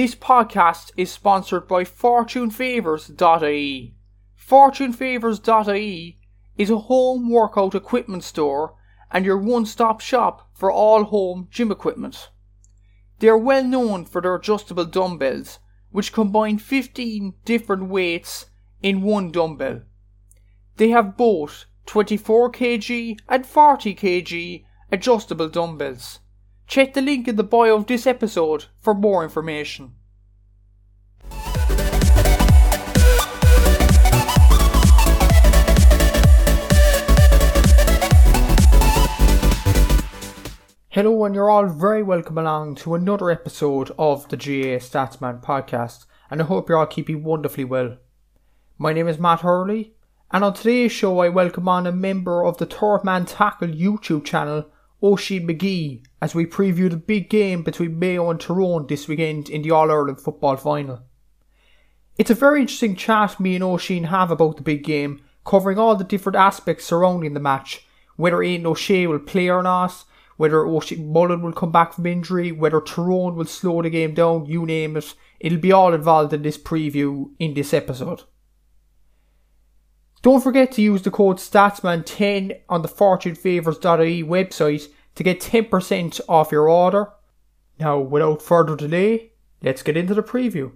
This podcast is sponsored by FortuneFavors.ie. FortuneFavors.ie is a home workout equipment store and your one stop shop for all home gym equipment. They are well known for their adjustable dumbbells, which combine 15 different weights in one dumbbell. They have both 24 kg and 40 kg adjustable dumbbells. Check the link in the bio of this episode for more information. Hello, and you're all very welcome along to another episode of the GAA Statsman podcast, and I hope you're all keeping wonderfully well. My name is Matt Hurley, and on today's show, I welcome on a member of the Third Man Tackle YouTube channel, Oisin McGee, as we preview the big game between Mayo and Tyrone this weekend in the All Ireland football final. It's a very interesting chat me and Oisin have about the big game, covering all the different aspects surrounding the match, whether Aidan O'Shea will play or not, whether Oisin Mullin will come back from injury, whether Tyrone will slow the game down, you name it. It'll be all involved in this preview in this episode. Don't forget to use the code STATSMAN10 on the FortuneFavors.ie website to get 10% off your order. Now, without further delay, let's get into the preview.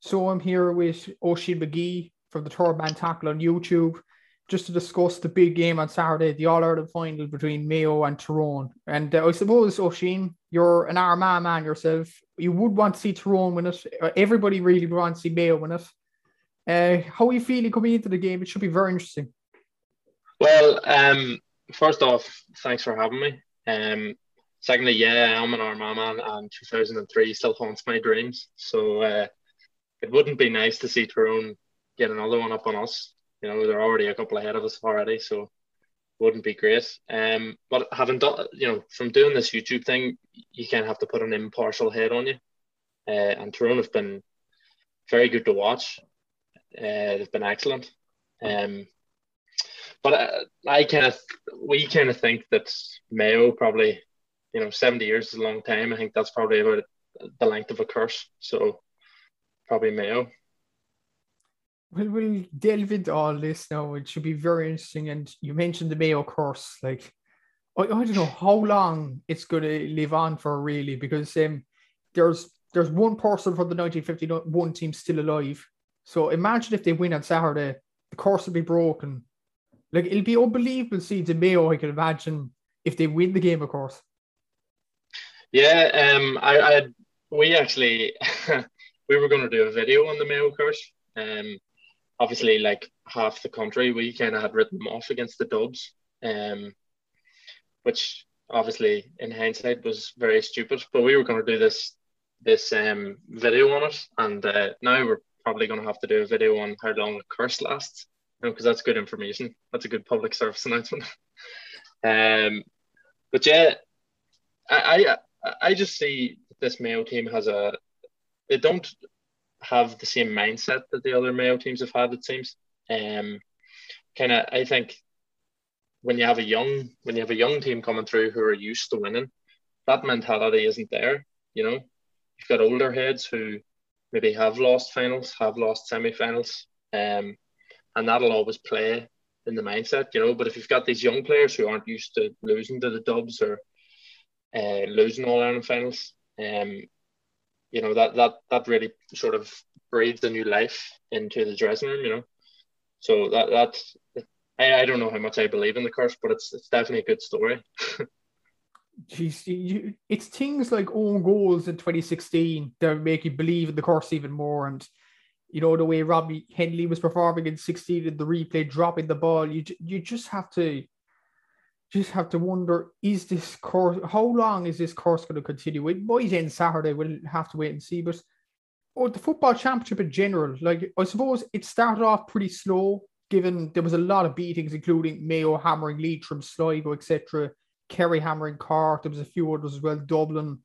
So I'm here with Oisin McGee from the Third Man Tackle on YouTube just to discuss the big game on Saturday, the All Ireland final between Mayo and Tyrone. And uh, I suppose, Oisin, you're an Armagh man yourself. You would want to see Tyrone win it. Everybody really wants to see Mayo win it. Uh, how are you feeling coming into the game? It should be very interesting. Well, um, first off, thanks for having me. Um, secondly, yeah, I'm an Armagh man, and 2003 still haunts my dreams. So uh, it wouldn't be nice to see Tyrone get another one up on us. You know, they're already a couple ahead of us already, so wouldn't be great. Um, but having done, you know, from doing this YouTube thing, you kind of have to put an impartial head on you. Uh, and Tyrone have been very good to watch. Uh, they've been excellent. Um, but uh, I kind of, we kind of think that Mayo probably, you know, 70 years is a long time. I think that's probably about the length of a curse. So probably Mayo. Well, we'll delve into all this now. It should be very interesting. And you mentioned the Mayo curse. Like, I, I don't know how long it's going to live on for, really, because um, there's there's one person from the 1951 team still alive so imagine if they win on Saturday, the course will be broken. Like it'll be unbelievable see the Mayo, I can imagine, if they win the game, of course. Yeah, um, I, I we actually we were going to do a video on the Mayo curse. Um, obviously, like half the country, we kind of had written them off against the Dubs, um, which obviously in hindsight was very stupid. But we were going to do this this um video on it, and uh, now we're probably going to have to do a video on how long a curse lasts, you know, because that's good information. That's a good public service announcement. um, but yeah, I, I I just see this Mayo team has a they don't have the same mindset that the other Mayo teams have had. It seems. Um, kind of, I think when you have a young when you have a young team coming through who are used to winning, that mentality isn't there. You know, you've got older heads who maybe have lost finals, have lost semi-finals, um, and that'll always play in the mindset, you know. But if you've got these young players who aren't used to losing to the Dubs or uh, losing all Ireland finals, um, you know that that that really sort of breathes a new life into the dressing room, you know. So that that's I, I don't know how much I believe in the curse, but it's it's definitely a good story. geez, you, it's things like own goals in 2016 that make you believe in the course even more. And you know the way Robbie Hennelly was performing in 16 in the replay, dropping the ball. You you just have to just have to wonder: is this course? How long is this course going to continue? It might end Saturday. We'll have to wait and see. But or the football championship in general, like I suppose it started off pretty slow. Given there was a lot of beatings, including Mayo hammering Leitrim, Sligo, etc Kerry hammering Cork. There was a few others as well. Dublin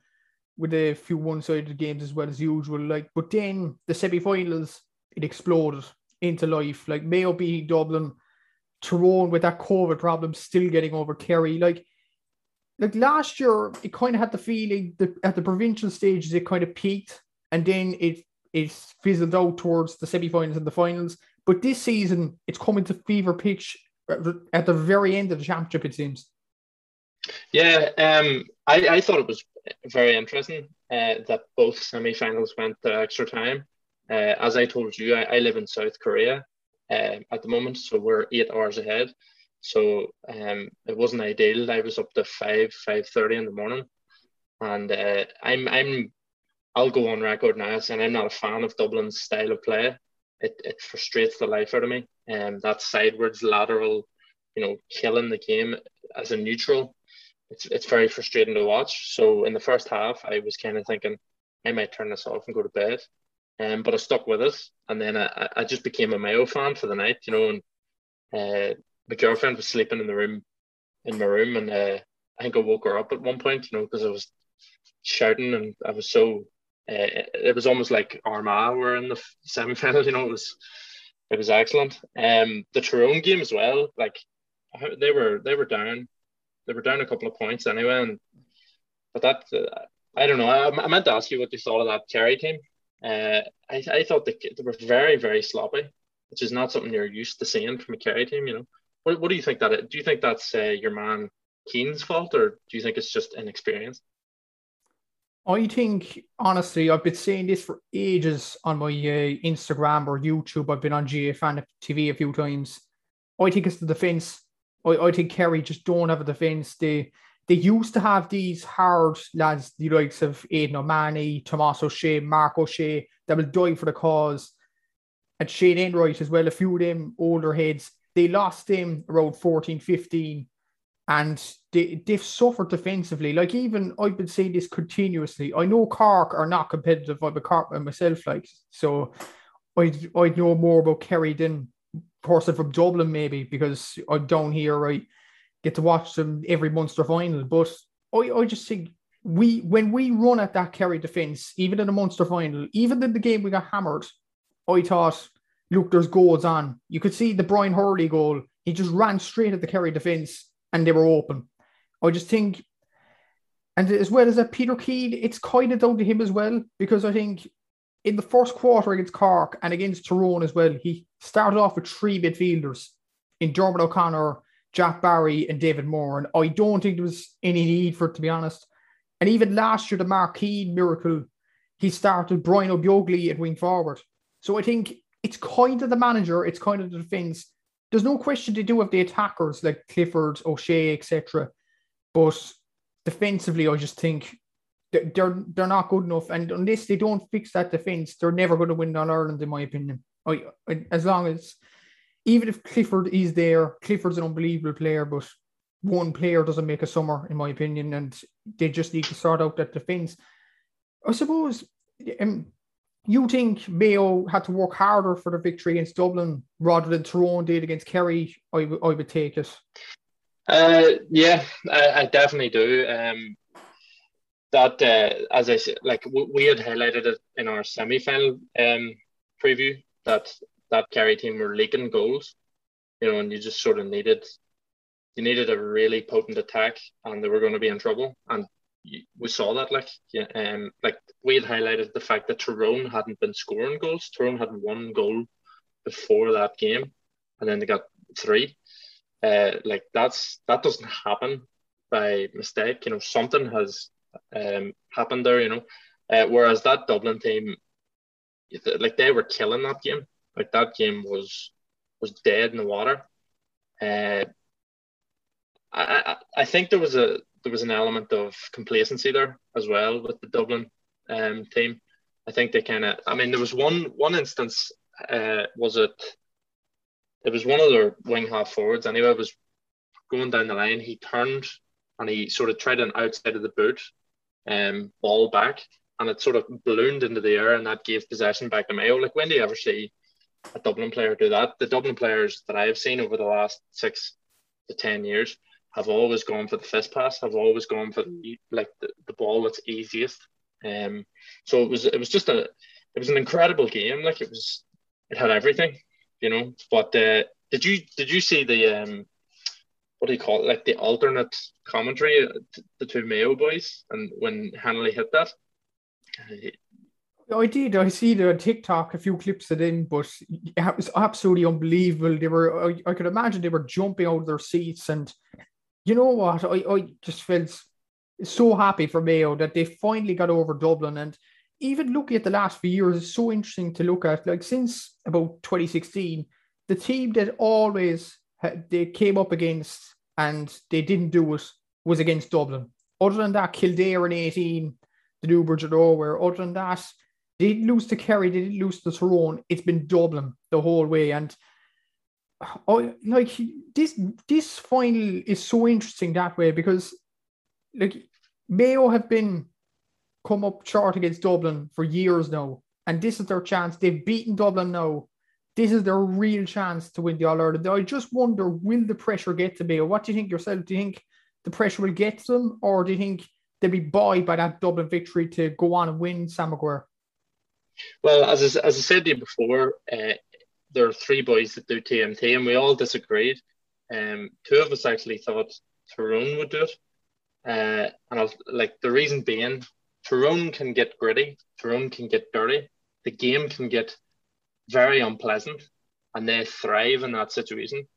with a few one-sided games as well as usual. Like, but then the semi-finals it exploded into life. Like Mayo beating Dublin, Tyrone with that COVID problem still getting over Kerry. Like, like last year, it kind of had the feeling that at the provincial stages it kind of peaked, and then it it fizzled out towards the semi-finals and the finals. But this season, it's coming to fever pitch at the very end of the championship. It seems. Yeah, um, I, I thought it was very interesting uh, that both semi-finals went to extra time. Uh, as I told you, I, I live in South Korea uh, at the moment, so we're eight hours ahead. So um, it wasn't ideal. I was up to five, five thirty in the morning, and uh, I'm I'm I'll go on record now saying I'm not a fan of Dublin's style of play. It, it frustrates the life out of me. And um, that sidewards lateral, you know, killing the game as a neutral, it's it's very frustrating to watch. So in the first half, I was kind of thinking I might turn this off and go to bed. Um, but I stuck with it, and then I, I just became a Mayo fan for the night, you know. And uh, my girlfriend was sleeping in the room, in my room, and uh, I think I woke her up at one point, you know, because I was shouting and I was so uh, it was almost like Armagh were in the semi final. You know, it was it was excellent. Um, the Tyrone game as well. Like they were they were down, they were down a couple of points anyway. And but that uh, I don't know. I, I meant to ask you what you thought of that Kerry team. Uh, I I thought they, they were very very sloppy, which is not something you're used to seeing from a Kerry team. You know, what what do you think that? Do you think that's uh, your man Keane's fault, or do you think it's just inexperience? I think honestly, I've been saying this for ages on my uh, Instagram or YouTube. I've been on GFN TV a few times. I think it's the defense. I, I think Kerry just don't have a defense. They they used to have these hard lads, the likes of Aidan O'Mahony, Tomás Ó Sé, Mark O'Shea, that will die for the cause. And Shane Enright as well, a few of them older heads. They lost them around 14, 15 and they, they've suffered defensively. Like even I've been saying this continuously. I know Cork are not competitive. I'm a Cork myself, like so. I I know more about Kerry than person from Dublin maybe because I'm down here. I get to watch them every Munster final, but I I just think we when we run at that Kerry defence, even in the Munster final, even in the game we got hammered, I thought, look, there's goals on. You could see the Brian Hurley goal. He just ran straight at the Kerry defence and they were open. I just think, and as well as that, Peter Keane, it's kind of down to him as well, because I think in the first quarter against Cork and against Tyrone as well, he started off with three midfielders in Diarmuid O'Connor, Jack Barry, and David Moran. And I don't think there was any need for it, to be honest. And even last year, the Mark Keane miracle, he started Brian Ó Beaglaoich at wing forward. So I think it's kind of the manager, it's kind of the defence there's no question they do with the attackers like Clifford, O'Shea, etc. But defensively, I just think they're they're not good enough, and unless they don't fix that defense, they're never going to win All Ireland, in my opinion. I, I, as long as even if Clifford is there, Clifford's an unbelievable player, but one player doesn't make a summer, in my opinion, and they just need to sort out that defense. I suppose um, you think Mayo had to work harder for the victory against Dublin rather than Tyrone did against Kerry? I, w- I would take it. Uh, yeah, I, I definitely do. Um, that uh, as I said, like w- we had highlighted it in our semi-final um, preview that that Kerry team were leaking goals, you know, and you just sort of needed you needed a really potent attack, and they were going to be in trouble. And we saw that like yeah, um like we had highlighted the fact that Tyrone hadn't been scoring goals. Tyrone had one goal before that game, and then they got three. Uh, like that's that doesn't happen by mistake. You know, something has um happened there. You know, uh, whereas that Dublin team, like they were killing that game. Like that game was was dead in the water. Uh, I, I I think there was a there was an element of complacency there as well with the Dublin um, team. I think they kind of. I mean, there was one one instance. Uh, was it? It was one of their wing half forwards. Anyway, was going down the line. He turned and he sort of tried an outside of the boot, um, ball back, and it sort of ballooned into the air, and that gave possession back to Mayo. Like when do you ever see a Dublin player do that? The Dublin players that I have seen over the last six to ten years have always gone for the fist pass. Have always gone for like the, the ball that's easiest. Um, so it was it was just a it was an incredible game. Like it was it had everything, you know. But uh, did you did you see the um what do you call it? Like the alternate commentary, uh, the two Mayo boys, and when Hennelly hit that. I did. I see the TikTok a few clips of them, but it was absolutely unbelievable. They were. I, I could imagine they were jumping out of their seats, and you know what? I, I just felt so happy for Mayo that they finally got over Dublin. And even looking at the last few years, it's so interesting to look at. Like since about 2016, the team that always they came up against and they didn't do it was against Dublin. Other than that, Kildare in 18, the Newbridge or Nowhere. Other than that, they didn't lose to Kerry, they didn't lose to Tyrone. It's been Dublin the whole way. And oh, like this this final is so interesting that way because like Mayo have been come up short against Dublin for years now. And this is their chance. They've beaten Dublin now. This is their real chance to win the All Ireland. I just wonder will the pressure get to Mayo? What do you think yourself? Do you think the pressure will get to them, or do you think they'll be buoyed by that Dublin victory to go on and win Sam Maguire? Well, as I, as I said to you before, uh, there are three boys that do TMT, and we all disagreed. Um, two of us actually thought Tyrone would do it, uh, and I was, like the reason being, Tyrone can get gritty, Tyrone can get dirty, the game can get very unpleasant, and they thrive in that situation.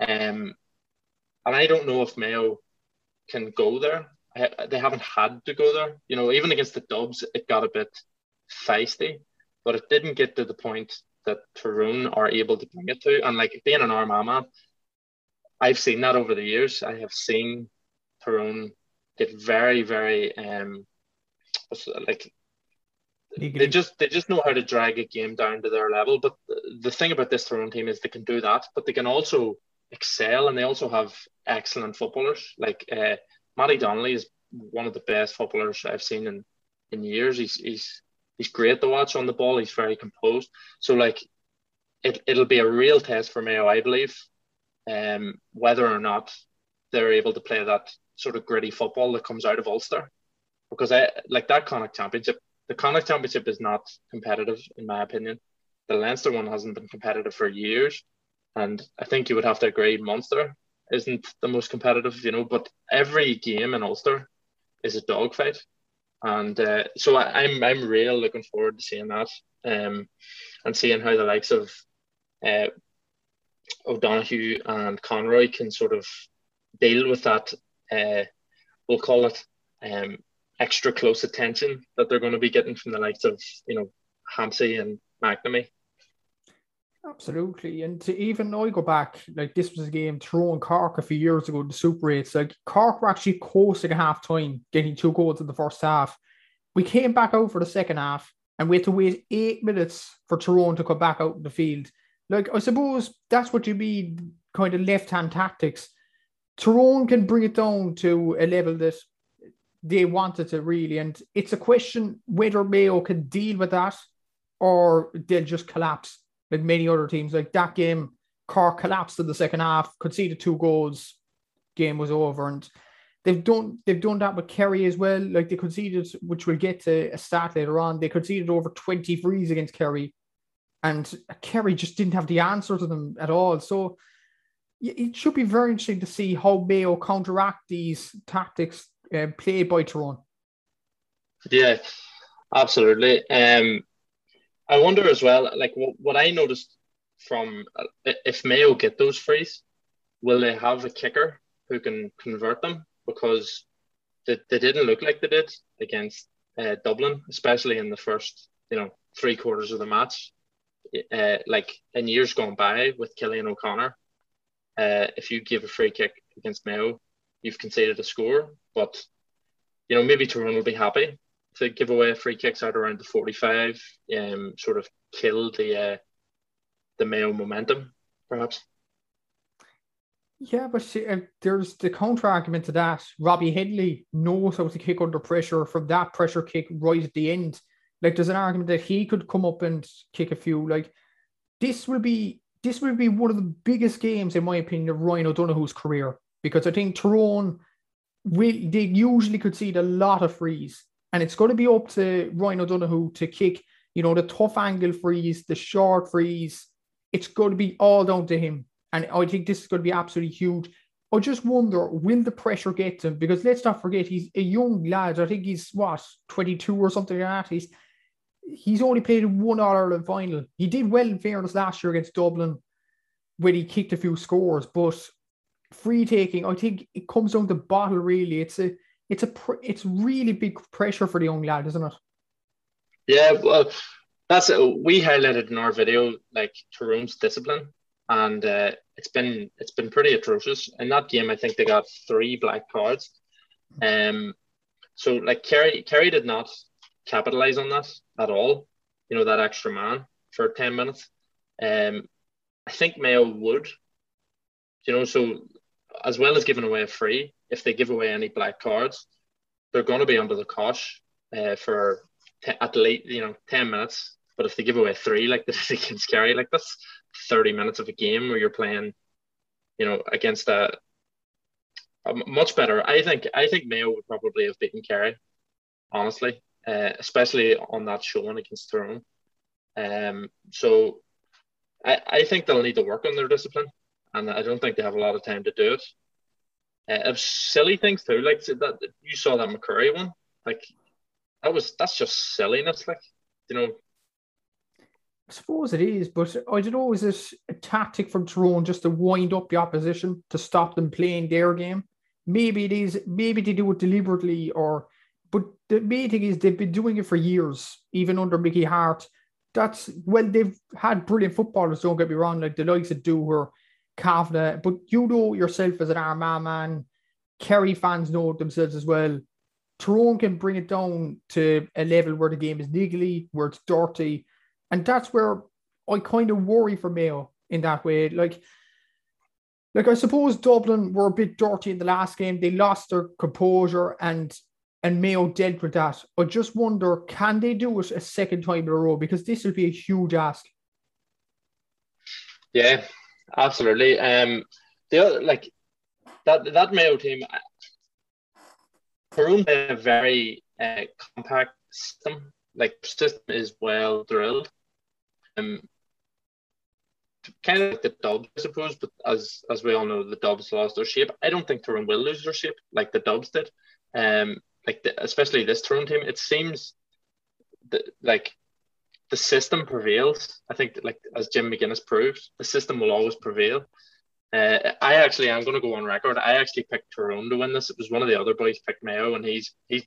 Um, and I don't know if Mayo can go there. I, they haven't had to go there. You know, even against the Dubs, it got a bit feisty, but it didn't get to the point that Tyrone are able to bring it to. And like being an Armagh man, I've seen that over the years. I have seen Tyrone get very, very um like they just they just know how to drag a game down to their level. But the thing about this Tyrone team is they can do that, but they can also excel and they also have excellent footballers. Like uh, Matty Donnelly is one of the best footballers I've seen in, in years. He's he's he's great to watch on the ball. He's very composed. So like it it'll be a real test for Mayo, I believe, um, whether or not they're able to play that sort of gritty football that comes out of Ulster. Because I like that Connacht Championship. The Connacht Championship is not competitive, in my opinion. The Leinster one hasn't been competitive for years. And I think you would have to agree Munster isn't the most competitive, you know, but every game in Ulster is a dogfight. And uh, so I, am I'm, I'm real looking forward to seeing that um, and seeing how the likes of uh, O'Donoghue and Conroy can sort of deal with that. Uh, we'll call it um, extra close attention that they're going to be getting from the likes of you know Hampsey and McNamee. Absolutely. And to even I go back, like this was a game thrown Cork a few years ago, the Super 8s. Like Cork were actually coasting at half time, getting two goals in the first half. We came back out for the second half and we had to wait eight minutes for Tyrone to come back out in the field. Like I suppose that's what you mean, kind of left hand tactics. Tyrone can bring it down to a level that they wanted to really. And it's a question whether Mayo can deal with that or they'll just collapse like many other teams. Like that game, Cork collapsed in the second half, conceded two goals, game was over. And they've done they've done that with Kerry as well. Like they conceded, which we'll get to a stat later on. They conceded over 20 frees against Kerry. And Kerry just didn't have the answer to them at all. So it should be very interesting to see how Mayo counteract these tactics uh, played by Tyrone. Yeah, absolutely. Um, I wonder as well, like what, what I noticed from uh, if Mayo get those frees, will they have a kicker who can convert them? Because they, they didn't look like they did against uh, Dublin, especially in the first, you know, three quarters of the match. Uh, like in years gone by with Cillian O'Connor, uh, if you give a free kick against Mayo, you've conceded a score. But you know, maybe Tyrone will be happy to give away free kicks out around the 45, um, sort of kill the uh, the Mayo momentum, perhaps. Yeah, but see, uh, there's the counter argument to that. Robbie Hennelly knows how to kick under pressure from that pressure kick right at the end. Like there's an argument that he could come up and kick a few. Like this will be this will be one of the biggest games, in my opinion, of Ryan O'Donoghue's career because I think Tyrone will they usually concede a lot of frees and it's going to be up to Ryan O'Donoghue to kick, you know, the tough angle frees, the short frees. It's going to be all down to him. And I think this is going to be absolutely huge. I just wonder, will the pressure get to him? Because let's not forget, he's a young lad. I think he's what, 22 or something like that. He's he's only played one All Ireland final. He did well in fairness last year against Dublin when he kicked a few scores, but free taking, I think it comes down to bottle really. It's a it's a it's really big pressure for the young lad, isn't it? Yeah, well, that's we highlighted in our video like Tyrone's discipline, and uh, it's been it's been pretty atrocious. In that game, I think they got three black cards. Um, so like Kerry Kerry did not capitalize on that at all. You know that extra man for ten minutes. Um, I think Mayo would. You know, so as well as giving away a free, if they give away any black cards, they're going to be under the cosh uh, for t- at least you know, ten minutes. But if they give away three, like this against Kerry, like that's thirty minutes of a game where you're playing, you know, against a, a much better. I think I think Mayo would probably have beaten Kerry, honestly, uh, especially on that showing against Tyrone. Um, so I, I think they'll need to work on their discipline, and I don't think they have a lot of time to do it. Uh, silly things too, like that you saw that McCurry one, like that was that's just silliness, like you know. I suppose it is, but I don't know. Is it a tactic from Tyrone just to wind up the opposition to stop them playing their game? Maybe it is. Maybe they do it deliberately, or but the main thing is they've been doing it for years, even under Mickey Harte. that's well, they've had brilliant footballers. Don't get me wrong, like the likes of Dooher, Cavanagh, but you know yourself as an Armagh man. Kerry fans know themselves as well. Tyrone can bring it down to a level where the game is niggly, where it's dirty, and that's where I kind of worry for Mayo in that way. Like, like I suppose Dublin were a bit dirty in the last game. They lost their composure, and and Mayo dealt with that. I just wonder, can they do it a second time in a row? Because this will be a huge ask. Yeah, absolutely. Um, the other, like that that Mayo team, Tyrone they a very uh, compact system. Like system is well drilled. Um, kind of like the Dubs, I suppose. But as as we all know, the Dubs lost their shape. I don't think Tyrone will lose their shape like the Dubs did. Um, like the, especially this Tyrone team, it seems that like the system prevails. I think like as Jim McGuinness proved, the system will always prevail. Uh, I actually I'm going to go on record. I actually picked Tyrone to win this. It was one of the other boys picked Mayo, and he's he's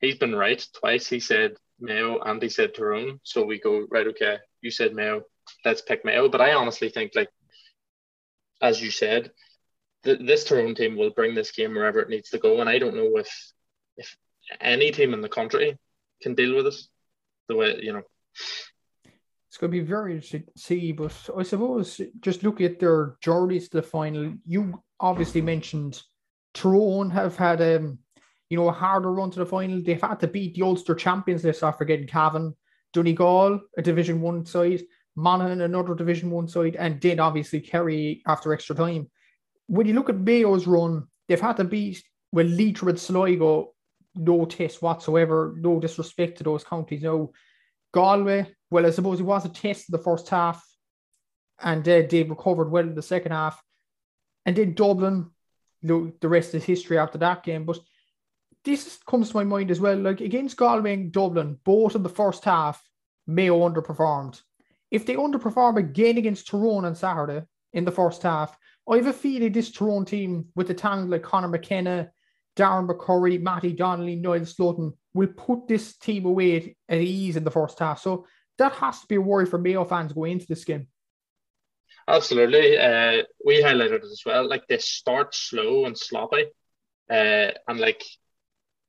he's been right twice. He said Mayo, and he said Tyrone. So we go right. Okay, you said Mayo. Let's pick Mayo. But I honestly think like as you said, th- this Tyrone team will bring this game wherever it needs to go. And I don't know if if any team in the country can deal with it, the way you know. It's going to be very interesting to see, but I suppose just look at their journeys to the final. You obviously mentioned Tyrone have had um, you know, a harder run to the final. They've had to beat the Ulster champions this after getting Cavan, Donegal, a Division One side, Monaghan, another Division One side, and then obviously Kerry after extra time. When you look at Mayo's run, they've had to beat well Leitrim and Sligo no test whatsoever, no disrespect to those counties. No, Galway, well, I suppose it was a test in the first half, and uh, they recovered well in the second half. And then Dublin, the, rest is history after that game. But this comes to my mind as well. Like against Galway and Dublin, both in the first half, Mayo underperformed. If they underperform again against Tyrone on Saturday in the first half, I have a feeling this Tyrone team with the talent like Conor McKenna, Darren McCurry, Matty Donnelly, Niall Sludden will put this team away at ease in the first half. So that has to be a worry for Mayo fans going into this game. Absolutely. Uh, we highlighted it as well. Like they start slow and sloppy. Uh, and like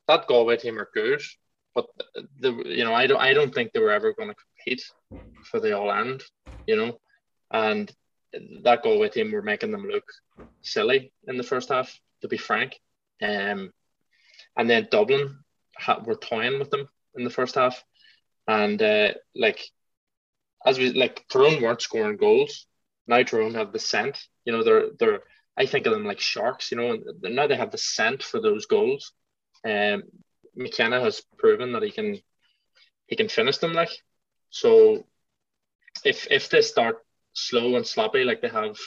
that Galway team are good, but the you know I don't I don't think they were ever going to compete for the all end, you know, and that Galway team were making them look silly in the first half. To be frank, um, and then Dublin ha- were toying with them in the first half, and uh, like as we like Tyrone weren't scoring goals. Now Tyrone have the scent. You know, they're they're I think of them like sharks. You know, and now they have the scent for those goals. Um, McKenna has proven that he can he can finish them. Like so, if if they start slow and sloppy like they have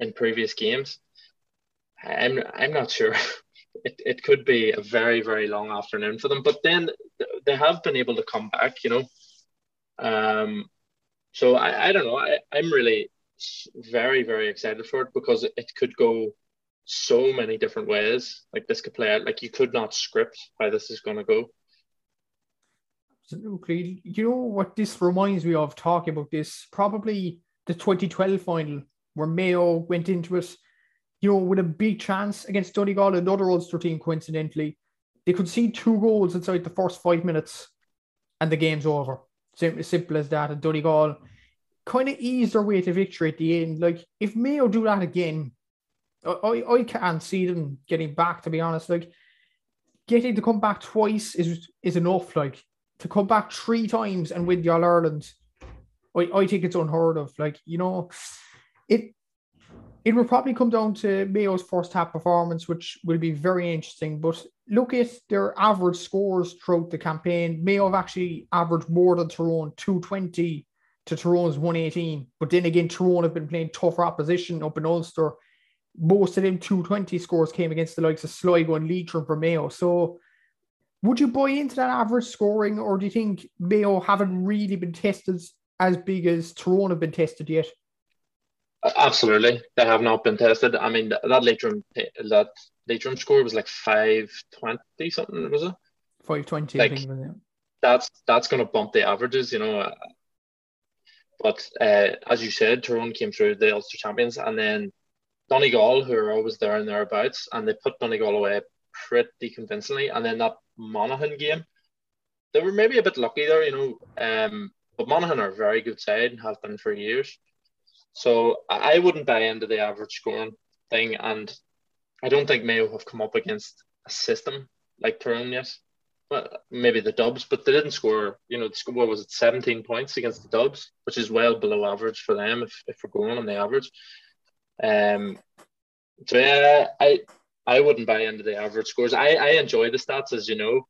in previous games, I'm I'm not sure it, it could be a very very long afternoon for them but then they have been able to come back you know Um, so I, I don't know. I, I'm really very, very excited for it because it could go so many different ways. Like this could play out. Like you could not script how this is going to go. Absolutely. You know what this reminds me of talking about this? Probably the 2012 final where Mayo went into it, you know, with a big chance against Donegal, another Ulster team, coincidentally. They could see two goals inside the first five minutes and the game's over. Simple, simple as that. And Donegal kind of eased their way to victory at the end. Like, if Mayo do that again, I, I can't see them getting back, to be honest. Like, getting to come back twice is is enough. Like, to come back three times and win the All Ireland, I, I think it's unheard of. Like, you know, it it will probably come down to Mayo's first half performance, which will be very interesting. But look at their average scores throughout the campaign. Mayo have actually averaged more than Tyrone, 220 to Tyrone's 118. But then again, Tyrone have been playing tougher opposition up in Ulster. Most of them 220 scores came against the likes of Sligo and Leitrim for Mayo. So would you buy into that average scoring, or do you think Mayo haven't really been tested as big as Tyrone have been tested yet? Absolutely, they have not been tested. I mean, that Leitrim that Leitrim score was like five twenty something, was it? Five twenty. Like, that's that's going to bump the averages, you know. But uh, as you said, Tyrone came through the Ulster champions, and then Donegal, who are always there and thereabouts, and they put Donegal away pretty convincingly. And then that Monaghan game, they were maybe a bit lucky there, you know. Um, but Monaghan are a very good side and have been for years. So I wouldn't buy into the average scoring thing, and I don't think Mayo have come up against a system like Tyrone yet. Well, maybe the Dubs, but they didn't score. You know, what was it, seventeen points against the Dubs, which is well below average for them if, if we're going on the average. Um, so yeah, I I wouldn't buy into the average scores. I I enjoy the stats, as you know,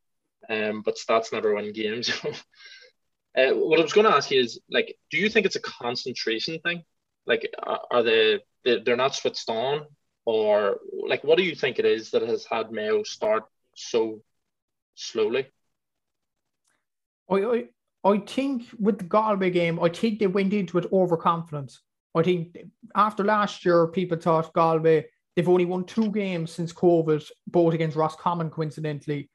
um, but stats never win games. uh, what I was going to ask you is, like, do you think it's a concentration thing? Like, are they they're not switched on, or like, what do you think it is that has had Mayo start so slowly? I, I, I think with the Galway game, I think they went into it overconfident. I think after last year, people thought Galway, they've only won two games since COVID, both against Roscommon, coincidentally.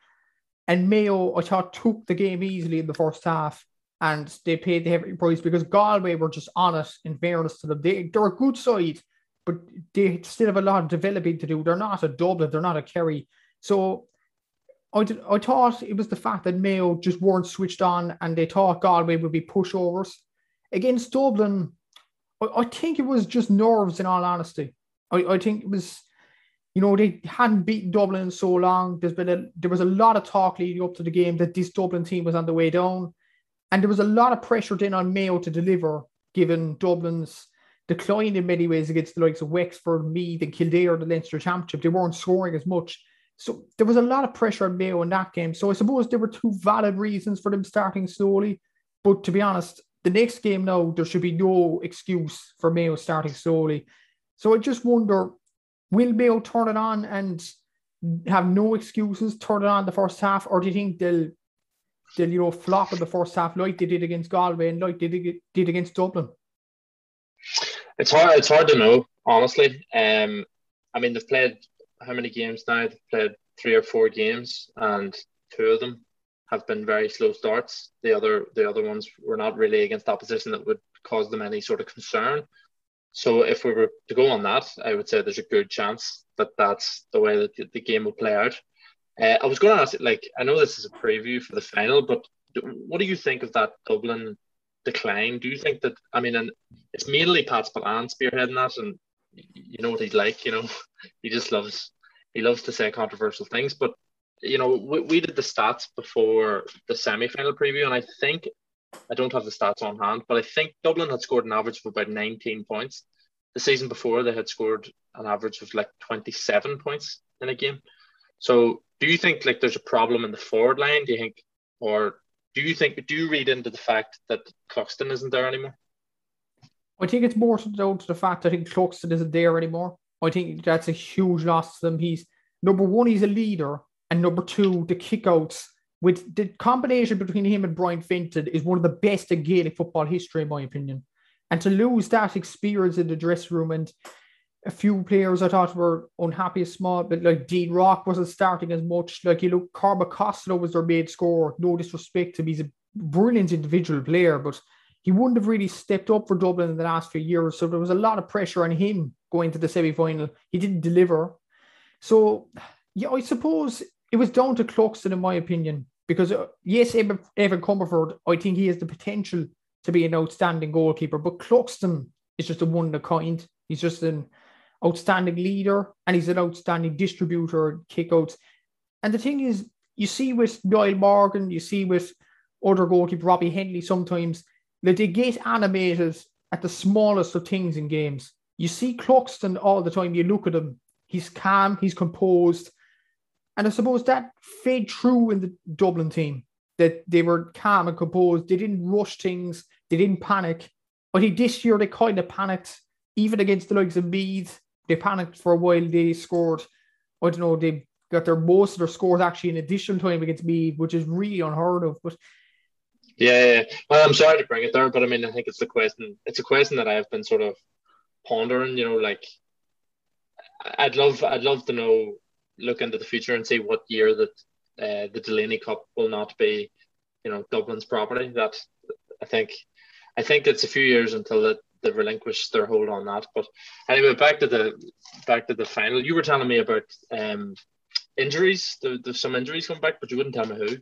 And Mayo, I thought, took the game easily in the first half and they paid the heavy price because Galway were just on it in fairness to them. They, they're a good side, but they still have a lot of developing to do. They're not a Dublin, they're not a Kerry. So I, did, I thought it was the fact that Mayo just weren't switched on and they thought Galway would be pushovers. Against Dublin, I, I think it was just nerves in all honesty. I, I think it was, you know, they hadn't beaten Dublin in so long. There's been a there was a lot of talk leading up to the game that this Dublin team was on the way down. And there was a lot of pressure then on Mayo to deliver, given Dublin's decline in many ways against the likes of Wexford, Meath, and Kildare, the Leinster Championship. They weren't scoring as much. So there was a lot of pressure on Mayo in that game. So I suppose there were two valid reasons for them starting slowly. But to be honest, the next game now, there should be no excuse for Mayo starting slowly. So I just wonder, will Mayo turn it on and have no excuses, turn it on the first half, or do you think they'll they'll you know flop in the first half like they did against Galway and like they did, against Dublin? It's hard. It's hard to know, honestly. Um, I mean, they've played how many games now? They've played three or four games, and two of them have been very slow starts. The other, the other ones were not really against opposition that would cause them any sort of concern. So, if we were to go on that, I would say there's a good chance that that's the way that the game will play out. Uh, I was going to ask, like, I know this is a preview for the final, but what do you think of that Dublin decline? Do you think that, I mean, and it's mainly Pat Spillane spearheading that, and you know what he's like, you know, he just loves, he loves to say controversial things, but, you know, we, we did the stats before the semi final preview, and I think, I don't have the stats on hand, but I think Dublin had scored an average of about 19 points. The season before, they had scored an average of like 27 points in a game. So do you think like there's a problem in the forward line? Do you think, or do you think, do you read into the fact that Cluxton isn't there anymore? I think it's more down to the fact that I think Cluxton isn't there anymore. I think that's a huge loss to them. He's number one, he's a leader, and number two, the kickouts with the combination between him and Brian Fenton is one of the best in Gaelic football history, in my opinion. And to lose that experience in the dressing room and a few players I thought were unhappy small, but like Dean Rock wasn't starting as much. Like you look, Cormac Costello was their main scorer. No disrespect to him, he's a brilliant individual player, but he wouldn't have really stepped up for Dublin in the last few years. So there was a lot of pressure on him going to the semi final. He didn't deliver. So, yeah, I suppose it was down to Cluxton, in my opinion, because uh, yes, Evan, Evan Comerford, I think he has the potential to be an outstanding goalkeeper, but Cluxton is just a one of a kind. He's just an outstanding leader and he's an outstanding distributor, kickouts. And the thing is, you see with Niall Morgan, you see with other goalkeeper Robbie Hennelly sometimes that they get animated at the smallest of things in games. You see Cluxton all the time. You look at him; he's calm, he's composed, and I suppose that fed through in the Dublin team that they were calm and composed. They didn't rush things. They didn't panic. But this year they kind of panicked, even against the likes of Meath. They panicked for a while. They scored. I don't know. They got their most of their scores actually in additional time against Meath, which is really unheard of. But yeah, yeah, well, I'm sorry to bring it there, but I mean, I think it's the question. It's a question that I've been sort of pondering. You know, like I'd love, I'd love to know, look into the future and see what year that uh, the Delaney Cup will not be, you know, Dublin's property. That I think, I think it's a few years until it, they relinquish their hold on that. But anyway, back to the back to the final. You were telling me about um, injuries. There, there's some injuries coming back, but you wouldn't tell me who.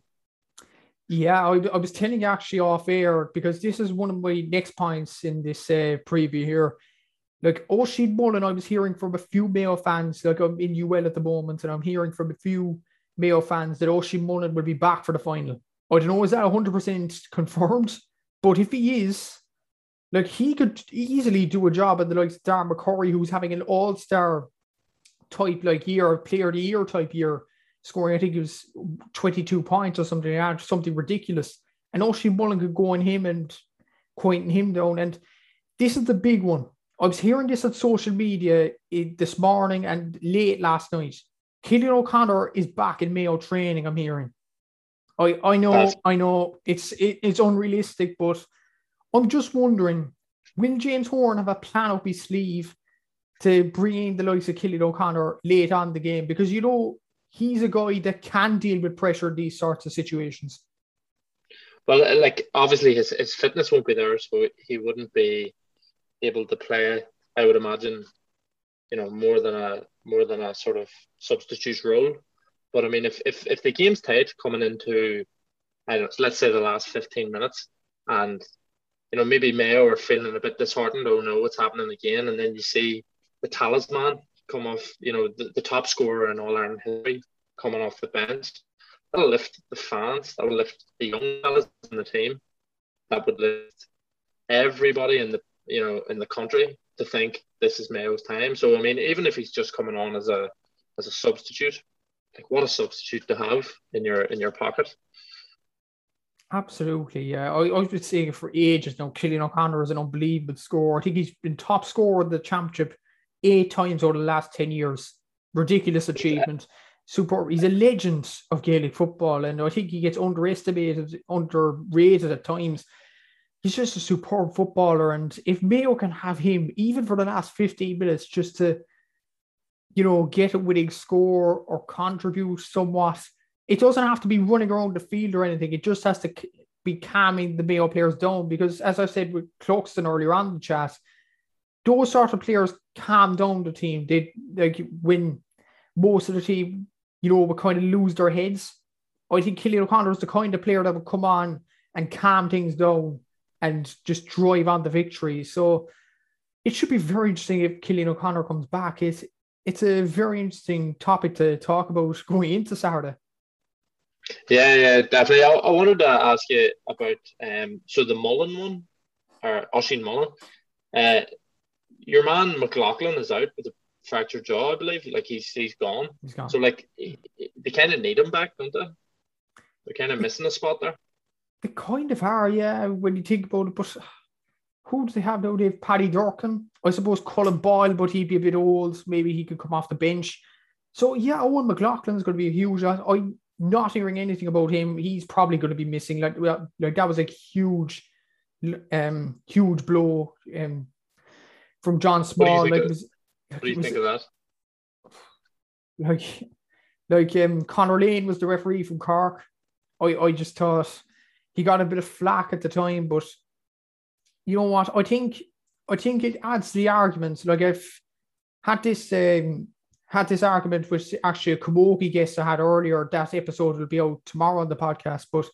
Yeah, I, I, was telling you actually off air because this is one of my next points in this uh, preview here. Like Oisin Mullin, I was hearing from a few Mayo fans, like I'm in UL at the moment, and I'm hearing from a few Mayo fans that Oisin Mullin will be back for the final. I don't know, is that 100% confirmed? But if he is, like he could easily do a job at the likes of Darren McCurry, who's having an all star type like year, player of the year type year scoring, I think it was 22 points or something, like something ridiculous. And Oisin Mullin could go on him and quieting him down. And this is the big one. I was hearing this on social media eh, this morning and late last night. Cillian O'Connor is back in Mayo training, I'm hearing. I, I know, That's... I know it's it, it's unrealistic, but I'm just wondering, will James Horan have a plan up his sleeve to bring in the likes of Cillian O'Connor late on the game? Because you know, he's a guy that can deal with pressure in these sorts of situations. Well, uh, like obviously his, his fitness won't be there, so he wouldn't be able to play. I would imagine, you know, more than a more than a sort of substitute role. But I mean, if if if the game's tight coming into, I don't know, let's say the last fifteen minutes, and you know maybe Mayo are feeling a bit disheartened. Oh no, what's happening again? And then you see the talisman come off, you know, the, the top scorer in All Ireland history coming off the bench. That'll lift the fans. That'll lift the young fellas in the team. That would lift everybody in the you know in the country to think this is Mayo's time. So I mean, even if he's just coming on as a as a substitute, like what a substitute to have in your in your pocket. Absolutely, yeah. I, I was saying it for ages now, Cillian O'Connor is an unbelievable scorer. I think he's been top scorer in the championship eight times over the last 10 years. Ridiculous achievement. Super. He's a legend of Gaelic football, and I think he gets underestimated, underrated at times. He's just a superb footballer, and if Mayo can have him even for the last 15 minutes just to, you know, get a winning score or contribute somewhat, it doesn't have to be running around the field or anything. It just has to be calming the Mayo players down because, as I said with Cluxton earlier on the chat, those sort of players calm down the team. They like when most of the team, you know, would kind of lose their heads. I think Cillian O'Connor is the kind of player that would come on and calm things down and just drive on the victory. So it should be very interesting if Cillian O'Connor comes back. It's it's a very interesting topic to talk about going into Saturday. Yeah, yeah, definitely. I, I wanted to ask you about um so the Mullin one or Oisin Mullin. Uh, your man McLaughlin is out with a fractured jaw, I believe. Like he's he's gone. He's gone. So like they kind of need him back, don't they? They're kind of missing a spot there. They kind of are, yeah. When you think about it, but who do they have now? They have Paddy Durcan. I suppose Colm Boyle, but he'd be a bit old. Maybe he could come off the bench. So yeah, Eoghan McLaughlin is going to be a huge. I not hearing anything about him, he's probably going to be missing. Like, well, like that was a huge, um, huge blow um, from John Small. What do you think, like, of, was, what do you was- think of that? like like um Conor Lane was the referee from Cork. I, I just thought he got a bit of flack at the time, but you know what? I think I think it adds to the arguments. Like if had this um had this argument with actually a Camogie guest I had earlier, that episode will be out tomorrow on the podcast, but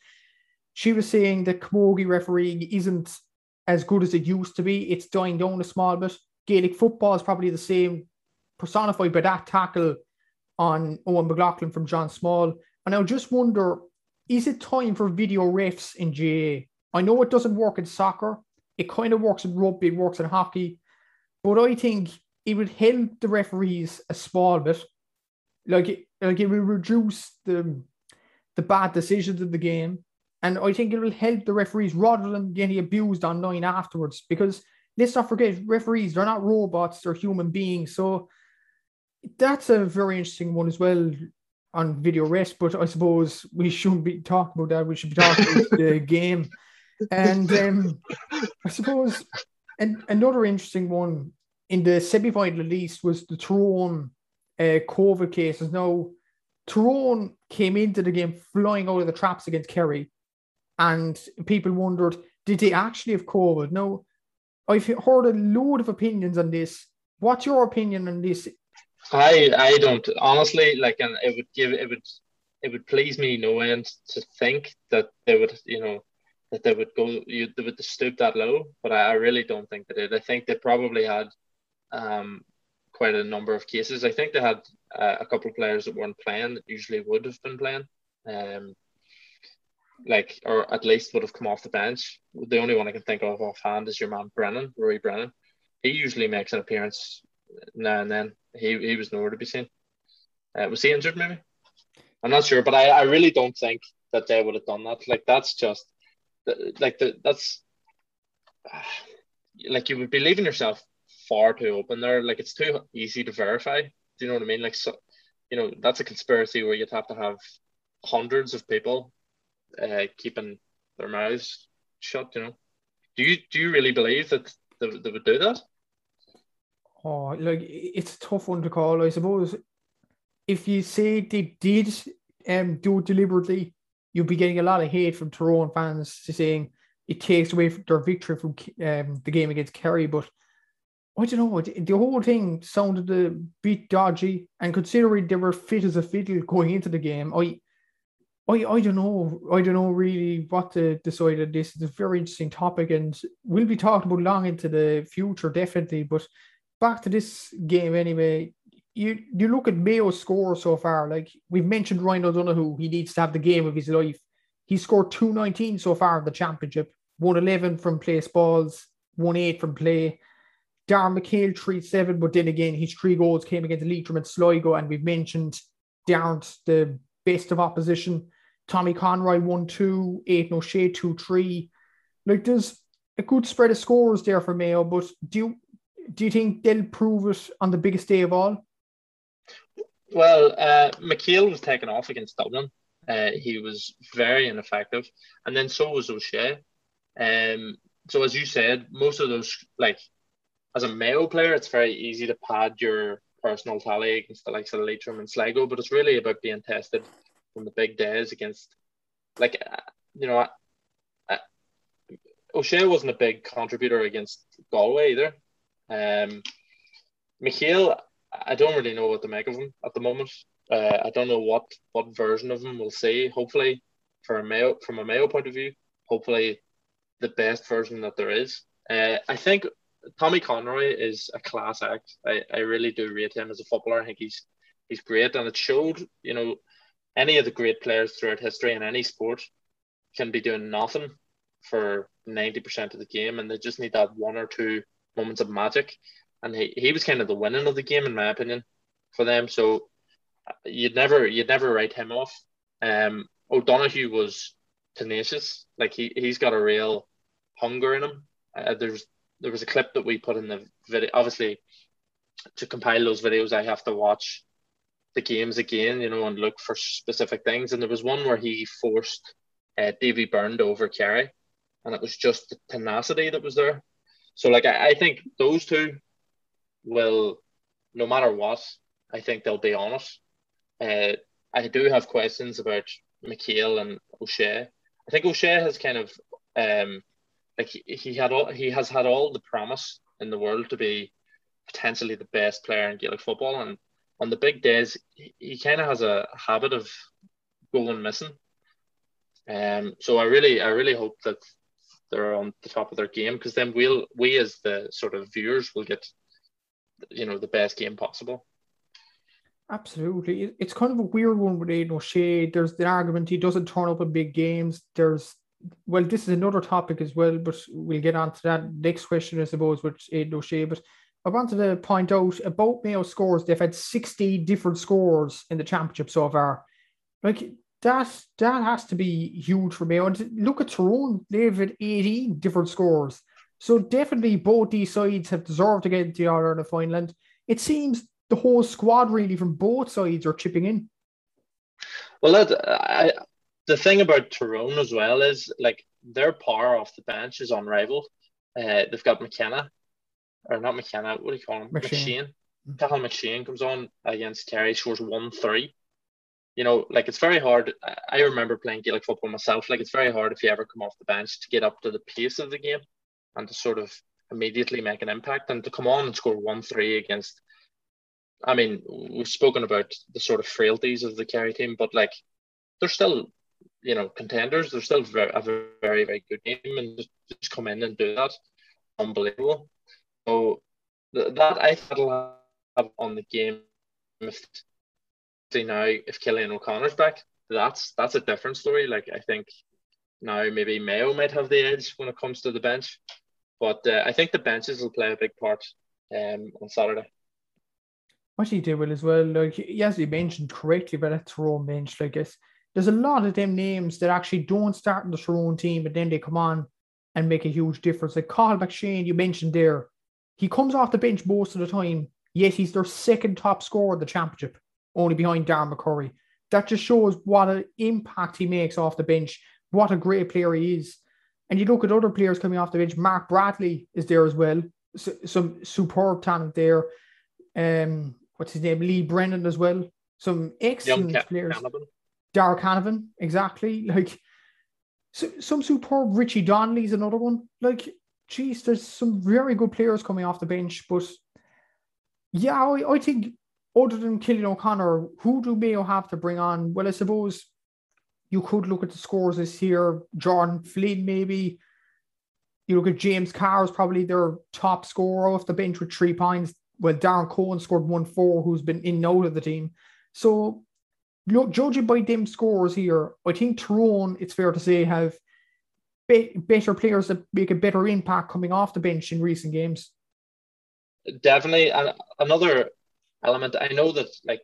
she was saying that Camogie refereeing isn't as good as it used to be. It's dying down a small bit. Gaelic football is probably the same, personified by that tackle on Eoghan McLaughlin from John Small. And I just wonder, is it time for video refs in GAA? I know it doesn't work in soccer. It kind of works in rugby, it works in hockey. But I think it would help the referees a small bit. Like it, like it will reduce the the bad decisions in the game. And I think it will help the referees rather than getting abused online afterwards. Because let's not forget, referees, they're not robots, they're human beings. So that's a very interesting one as well on video rest. But I suppose we shouldn't be talking about that. We should be talking about the game. And um, I suppose and another interesting one in the semi-final at least was the Tyrone uh, COVID cases. Now, Tyrone came into the game flying out of the traps against Kerry, and people wondered, did they actually have COVID? No, I've heard a load of opinions on this. What's your opinion on this? I I don't honestly like, and it would give it would it would please me no end to think that they would you know that they would go you they would stoop that low, but I, I really don't think they did. I think they probably had um quite a number of cases. I think they had uh, a couple of players that weren't playing that usually would have been playing, um, like or at least would have come off the bench. The only one I can think of offhand is your man Brennan, Rory Brennan. He usually makes an appearance now and then. He he was nowhere to be seen. Uh, was he injured? Maybe I'm not sure, but I, I really don't think that they would have done that. Like that's just like the that's like you would be leaving yourself far too open there. Like it's too easy to verify. Do you know what I mean? Like so, you know that's a conspiracy where you'd have to have hundreds of people uh, keeping their mouths shut. You know, do you do you really believe that they, they would do that? Oh, like it's a tough one to call. I suppose if you say they did um do it deliberately, you'll be getting a lot of hate from Tyrone fans saying it takes away their victory from um, the game against Kerry. But I don't know, the whole thing sounded a bit dodgy. And considering they were fit as a fiddle going into the game, I, I, I don't know. I don't know really what to decide on this. It's a very interesting topic, and we'll be talking about long into the future, definitely. But back to this game anyway. You you look at Mayo's score so far. Like we've mentioned, Ryan O'Donoghue, he needs to have the game of his life. He scored two nineteen so far in the championship. One eleven from place balls, one eight from play. Darren McHale three seven, but then again his three goals came against Leitrim and Sligo, and we've mentioned Darren's the best of opposition. Tommy Conroy one two, Aidan O'Shea two three. Like there's a good spread of scores there for Mayo, but do you do you think they'll prove it on the biggest day of all? Well, uh, was taken off against Dublin. Uh, he was very ineffective, and then so was O'Shea. Um, so as you said, most of those like as a Mayo player, it's very easy to pad your personal tally against the likes of Leitrim and Sligo, but it's really about being tested from the big days against, like, uh, you know, uh, O'Shea wasn't a big contributor against Galway either. Um, McHale, I don't really know what to make of him at the moment. Uh, I don't know what what version of him we'll see. Hopefully, for a Mayo from a Mayo point of view, hopefully the best version that there is. Uh, I think Tommy Conroy is a class act. I, I really do rate him as a footballer. I think he's he's great, and it showed. You know, any of the great players throughout history in any sport can be doing nothing for ninety percent of the game, and they just need that one or two moments of magic. And he, he was kind of the winning of the game, in my opinion, for them. So you'd never you'd never write him off. Um, O'Donoghue was tenacious. Like he he's got a real hunger in him. Uh, there's there was a clip that we put in the video. Obviously, to compile those videos, I have to watch the games again, you know, and look for specific things. And there was one where he forced uh, Davy Byrne to over Kerry, and it was just the tenacity that was there. So, like, I, I think those two will, no matter what, I think they'll be honest. Uh, I do have questions about McHale and O'Shea. I think O'Shea has kind of um, like he, he had all he has had all the promise in the world to be potentially the best player in Gaelic football, and on the big days he, he kind of has a habit of going missing. Um, so I really I really hope that they're on the top of their game because then we'll we as the sort of viewers will get you know the best game possible. Absolutely. It's kind of a weird one with Aidan O'Shea. There's the argument he doesn't turn up in big games. There's, well, this is another topic as well, but we'll get on to that next question, I suppose, with Aidan O'Shea. But I wanted to point out about Mayo scores, they've had 60 different scores in the championship so far. Like, that that has to be huge for Mayo. And look at Tyrone, they've had 18 different scores. So definitely both these sides have deserved to get into the All Ireland final. And it seems the whole squad really from both sides are chipping in. Well, that, I, the thing about Tyrone as well is like their power off the bench is unrivaled. Uh, they've got McKenna, or not McKenna, what do you call him? McShane. McShane. Cathal McShane comes on against Kerry, scores 1 3. You know, like it's very hard. I remember playing Gaelic football myself. Like it's very hard if you ever come off the bench to get up to the pace of the game and to sort of immediately make an impact and to come on and score 1 3 against I mean, we've spoken about the sort of frailties of the Kerry team, but like they're still, you know, contenders. They're still very, a very, very good team, and just just come in and do that, unbelievable. So that I thought will have on the game if see now if Cillian O'Connor's back, that's that's a different story. Like I think now maybe Mayo might have the edge when it comes to the bench, but uh, I think the benches will play a big part um, on Saturday what he did well as well. Like yes, he mentioned correctly about that Tyrone bench. Like it's, there's a lot of them names that actually don't start in the Tyrone team, but then they come on and make a huge difference. Like Cathal McShane, you mentioned there, he comes off the bench most of the time. Yet he's their second top scorer in the championship, only behind Darren McCurry. That just shows what an impact he makes off the bench, what a great player he is. And you look at other players coming off the bench. Mark Bradley is there as well. some superb talent there. Um, what's his name, Lee Brennan as well. Some excellent players. Darragh Canavan, exactly. Like so, some superb. Richie Donnelly's another one. Like, geez, there's some very good players coming off the bench. But yeah, I, I think other than Cillian O'Connor, who do Mayo have to bring on? Well, I suppose you could look at the scores this year. Jordan Flynn, maybe. You look at James Carr is probably their top scorer off the bench with three points well, Darren Coen scored 1 4, who's been in out of the team. So, look, judging by them scores here, I think Tyrone, it's fair to say, have be- better players that make a better impact coming off the bench in recent games. Definitely. And another element, I know that like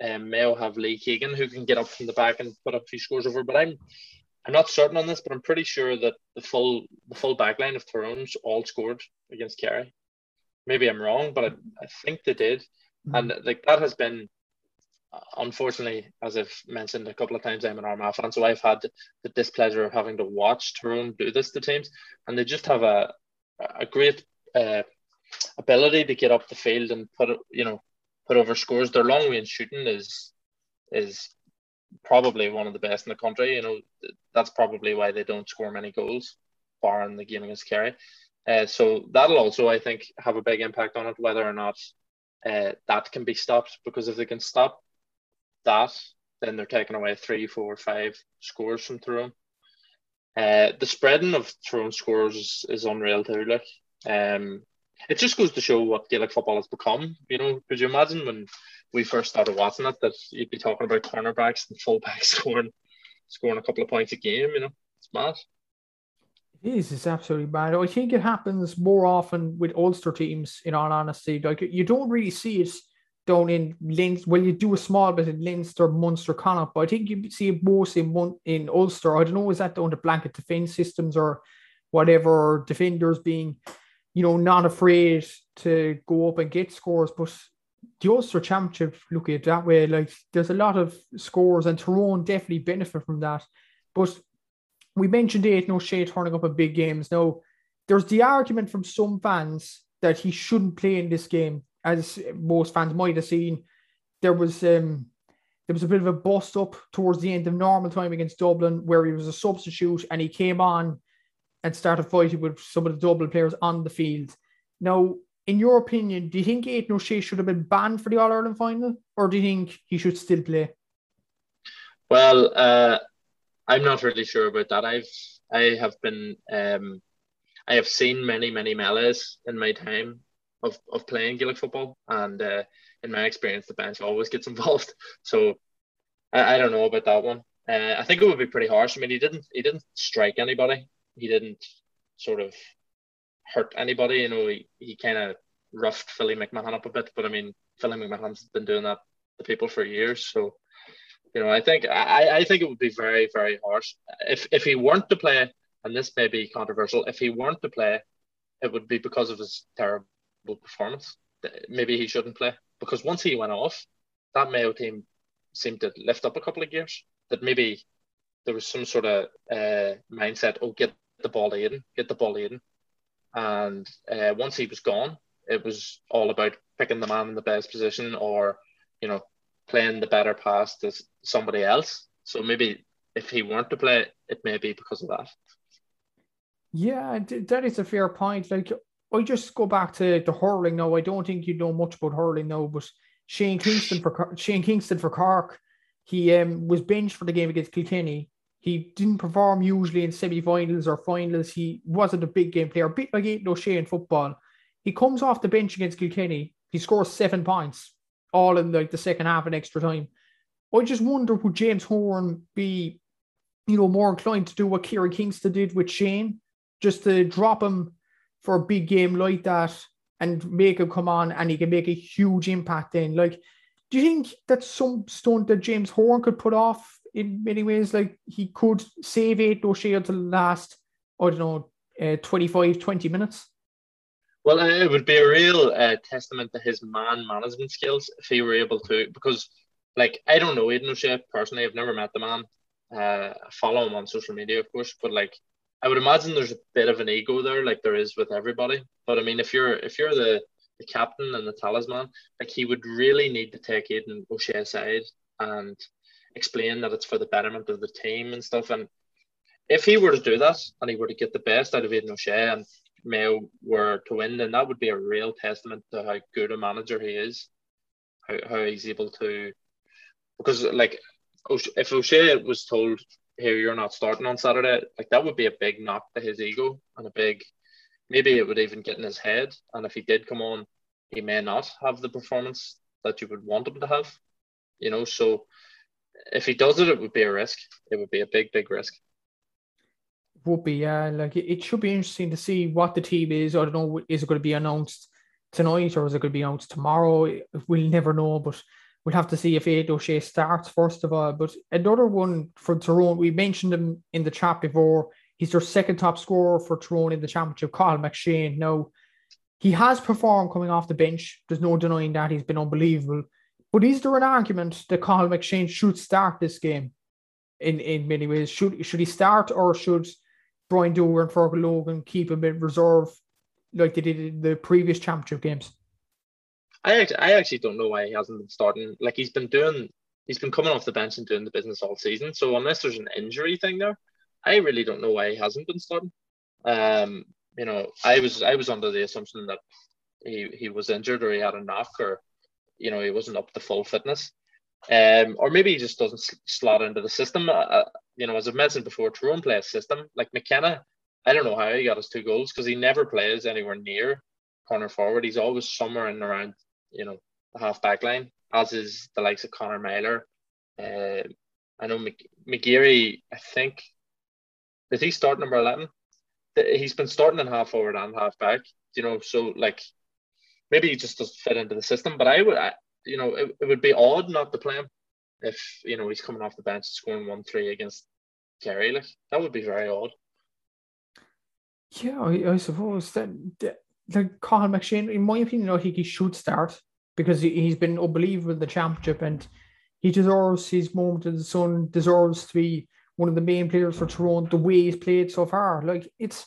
um, Mayo have Lee Keegan who can get up from the back and put a few scores over, but I'm I'm not certain on this, but I'm pretty sure that the full the full backline of Tyrone's all scored against Kerry maybe I'm wrong, but I, I think they did. Mm-hmm. And like that has been, unfortunately, as I've mentioned a couple of times, I'm an Armagh fan, so I've had the displeasure of having to watch Tyrone do this to teams, and they just have a a great uh, ability to get up the field and put you know put over scores. Their long range shooting is is probably one of the best in the country. You know that's probably why they don't score many goals, bar in the game against Kerry. Uh, so that'll also, I think, have a big impact on it, whether or not uh, that can be stopped. Because if they can stop that, then they're taking away three, four, five scores from Tyrone. Uh, the spreading of Tyrone scores is, is unreal too. Like, um, it just goes to show what Gaelic football has become. You know, could you imagine when we first started watching it that you'd be talking about cornerbacks and fullbacks scoring, scoring a couple of points a game? You know, it's mad. It is. It's absolutely bad. I think it happens more often with Ulster teams. In all honesty, like you don't really see it down in Leinster. Well, you do a small bit in Leinster, Munster, Connacht, but I think you see it most in in Ulster. I don't know is that down to blanket defense systems or whatever defenders being, you know, not afraid to go up and get scores. But the Ulster Championship, look at it that way, like there's a lot of scores, and Tyrone definitely benefit from that. But we mentioned it, no O'Shea turning up in big games. Now, there's the argument from some fans that he shouldn't play in this game, as most fans might have seen. There was um, there was a bit of a bust up towards the end of normal time against Dublin, where he was a substitute and he came on and started fighting with some of the Dublin players on the field. Now, in your opinion, do you think Aidan O'Shea should have been banned for the All Ireland final, or do you think he should still play? Well, uh, I'm not really sure about that. I've I have been um, I have seen many many melees in my time of, of playing Gaelic football, and uh, in my experience, the bench always gets involved. So I, I don't know about that one. Uh, I think it would be pretty harsh. I mean, he didn't he didn't strike anybody. He didn't sort of hurt anybody. You know, he, he kind of roughed Philly McMahon up a bit, but I mean, Philly McMahon's been doing that to people for years. So, you know, I think I, I think it would be very, very harsh. If if he weren't to play, and this may be controversial, if he weren't to play, it would be because of his terrible performance. Maybe he shouldn't play. Because once he went off, that Mayo team seemed to lift up a couple of gears. That maybe there was some sort of uh, mindset, oh, get the ball in, get the ball in. And uh, once he was gone, it was all about picking the man in the best position or, you know, playing the better pass to somebody else. So maybe if he weren't to play, it may be because of that. Yeah, that is a fair point. Like, I just go back to the hurling now. I don't think you know much about hurling now, but Shane Kingston for Shane Kingston for Cork, he um, was benched for the game against Kilkenny. He didn't perform usually in semi-finals or finals. He wasn't a big game player, a bit like O'Shea in football. He comes off the bench against Kilkenny. He scores seven points, all in like the second half and extra time. I just wonder would James Horan be, you know, more inclined to do what Kieran Kingston did with Shane, just to drop him for a big game like that and make him come on and he can make a huge impact then. Like, do you think that's some stunt that James Horan could put off in many ways? Like, he could save Aidan until the last, I don't know, uh, 25, 20 minutes? Well, it would be a real uh, testament to his man management skills if he were able to, because, like, I don't know Aidan O'Shea personally. I've never met the man. Uh, follow him on social media, of course, but like, I would imagine there's a bit of an ego there, like there is with everybody. But I mean, if you're if you're the the captain and the talisman, like he would really need to take Aidan O'Shea aside and explain that it's for the betterment of the team and stuff. And if he were to do that and he were to get the best out of Aidan O'Shea and Mayo were to win, then that would be a real testament to how good a manager he is, how, how he's able to. Because like, if O'Shea was told here you're not starting on Saturday, like that would be a big knock to his ego and a big maybe it would even get in his head. And if he did come on, he may not have the performance that you would want him to have. You know, so if he does it, it would be a risk. It would be a big, big risk. Would be, yeah. Like it, it should be interesting to see what the team is. I don't know, is it going to be announced tonight or is it going to be announced tomorrow? We'll never know, but We'll have to see if Aidan O'Shea starts first of all. But another one for Tyrone, we mentioned him in the chat before. He's their second top scorer for Tyrone in the championship, Cathal McShane. Now, he has performed coming off the bench. There's no denying that. He's been unbelievable. But is there an argument that Cathal McShane should start this game in, in many ways? Should should he start or should Brian Dooher and Fergal Logan keep him in reserve like they did in the previous championship games? I actually, I actually don't know why he hasn't been starting. Like he's been doing, he's been coming off the bench and doing the business all season. So unless there's an injury thing there, I really don't know why he hasn't been starting. Um, you know, I was I was under the assumption that he he was injured or he had a knock or, you know, he wasn't up to full fitness. Um, or maybe he just doesn't slot into the system. Uh, uh, you know, as I've mentioned before, Tyrone plays system. Like McKenna, I don't know how he got his two goals because he never plays anywhere near corner forward. He's always somewhere in around you know, the half back line, as is the likes of Conor Meyler. Uh, I know McGeary, I think, did he start number 11? He's been starting in half forward and half back, you know, so like maybe he just doesn't fit into the system. But I would, I, you know, it, it would be odd not to play him if, you know, he's coming off the bench scoring 1 3 against Kerry. Like that would be very odd. Yeah, I, I suppose that, that like Cathal McShane, in my opinion, I think he should start. because he's been unbelievable in the championship and he deserves his moment in the sun, deserves to be one of the main players for Tyrone, the way he's played so far. Like it's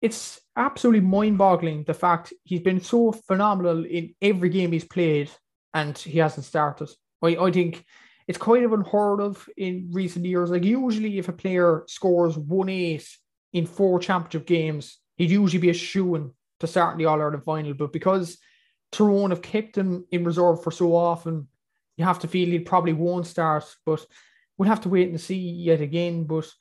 it's absolutely mind-boggling the fact he's been so phenomenal in every game he's played and he hasn't started. I, I think it's kind of unheard of in recent years. Like usually if a player scores one eight in four championship games, he'd usually be a shoe to start the All Ireland final. But because Tyrone have kept him in reserve for so often, you have to feel he probably won't start. But we'll have to wait and see yet again. But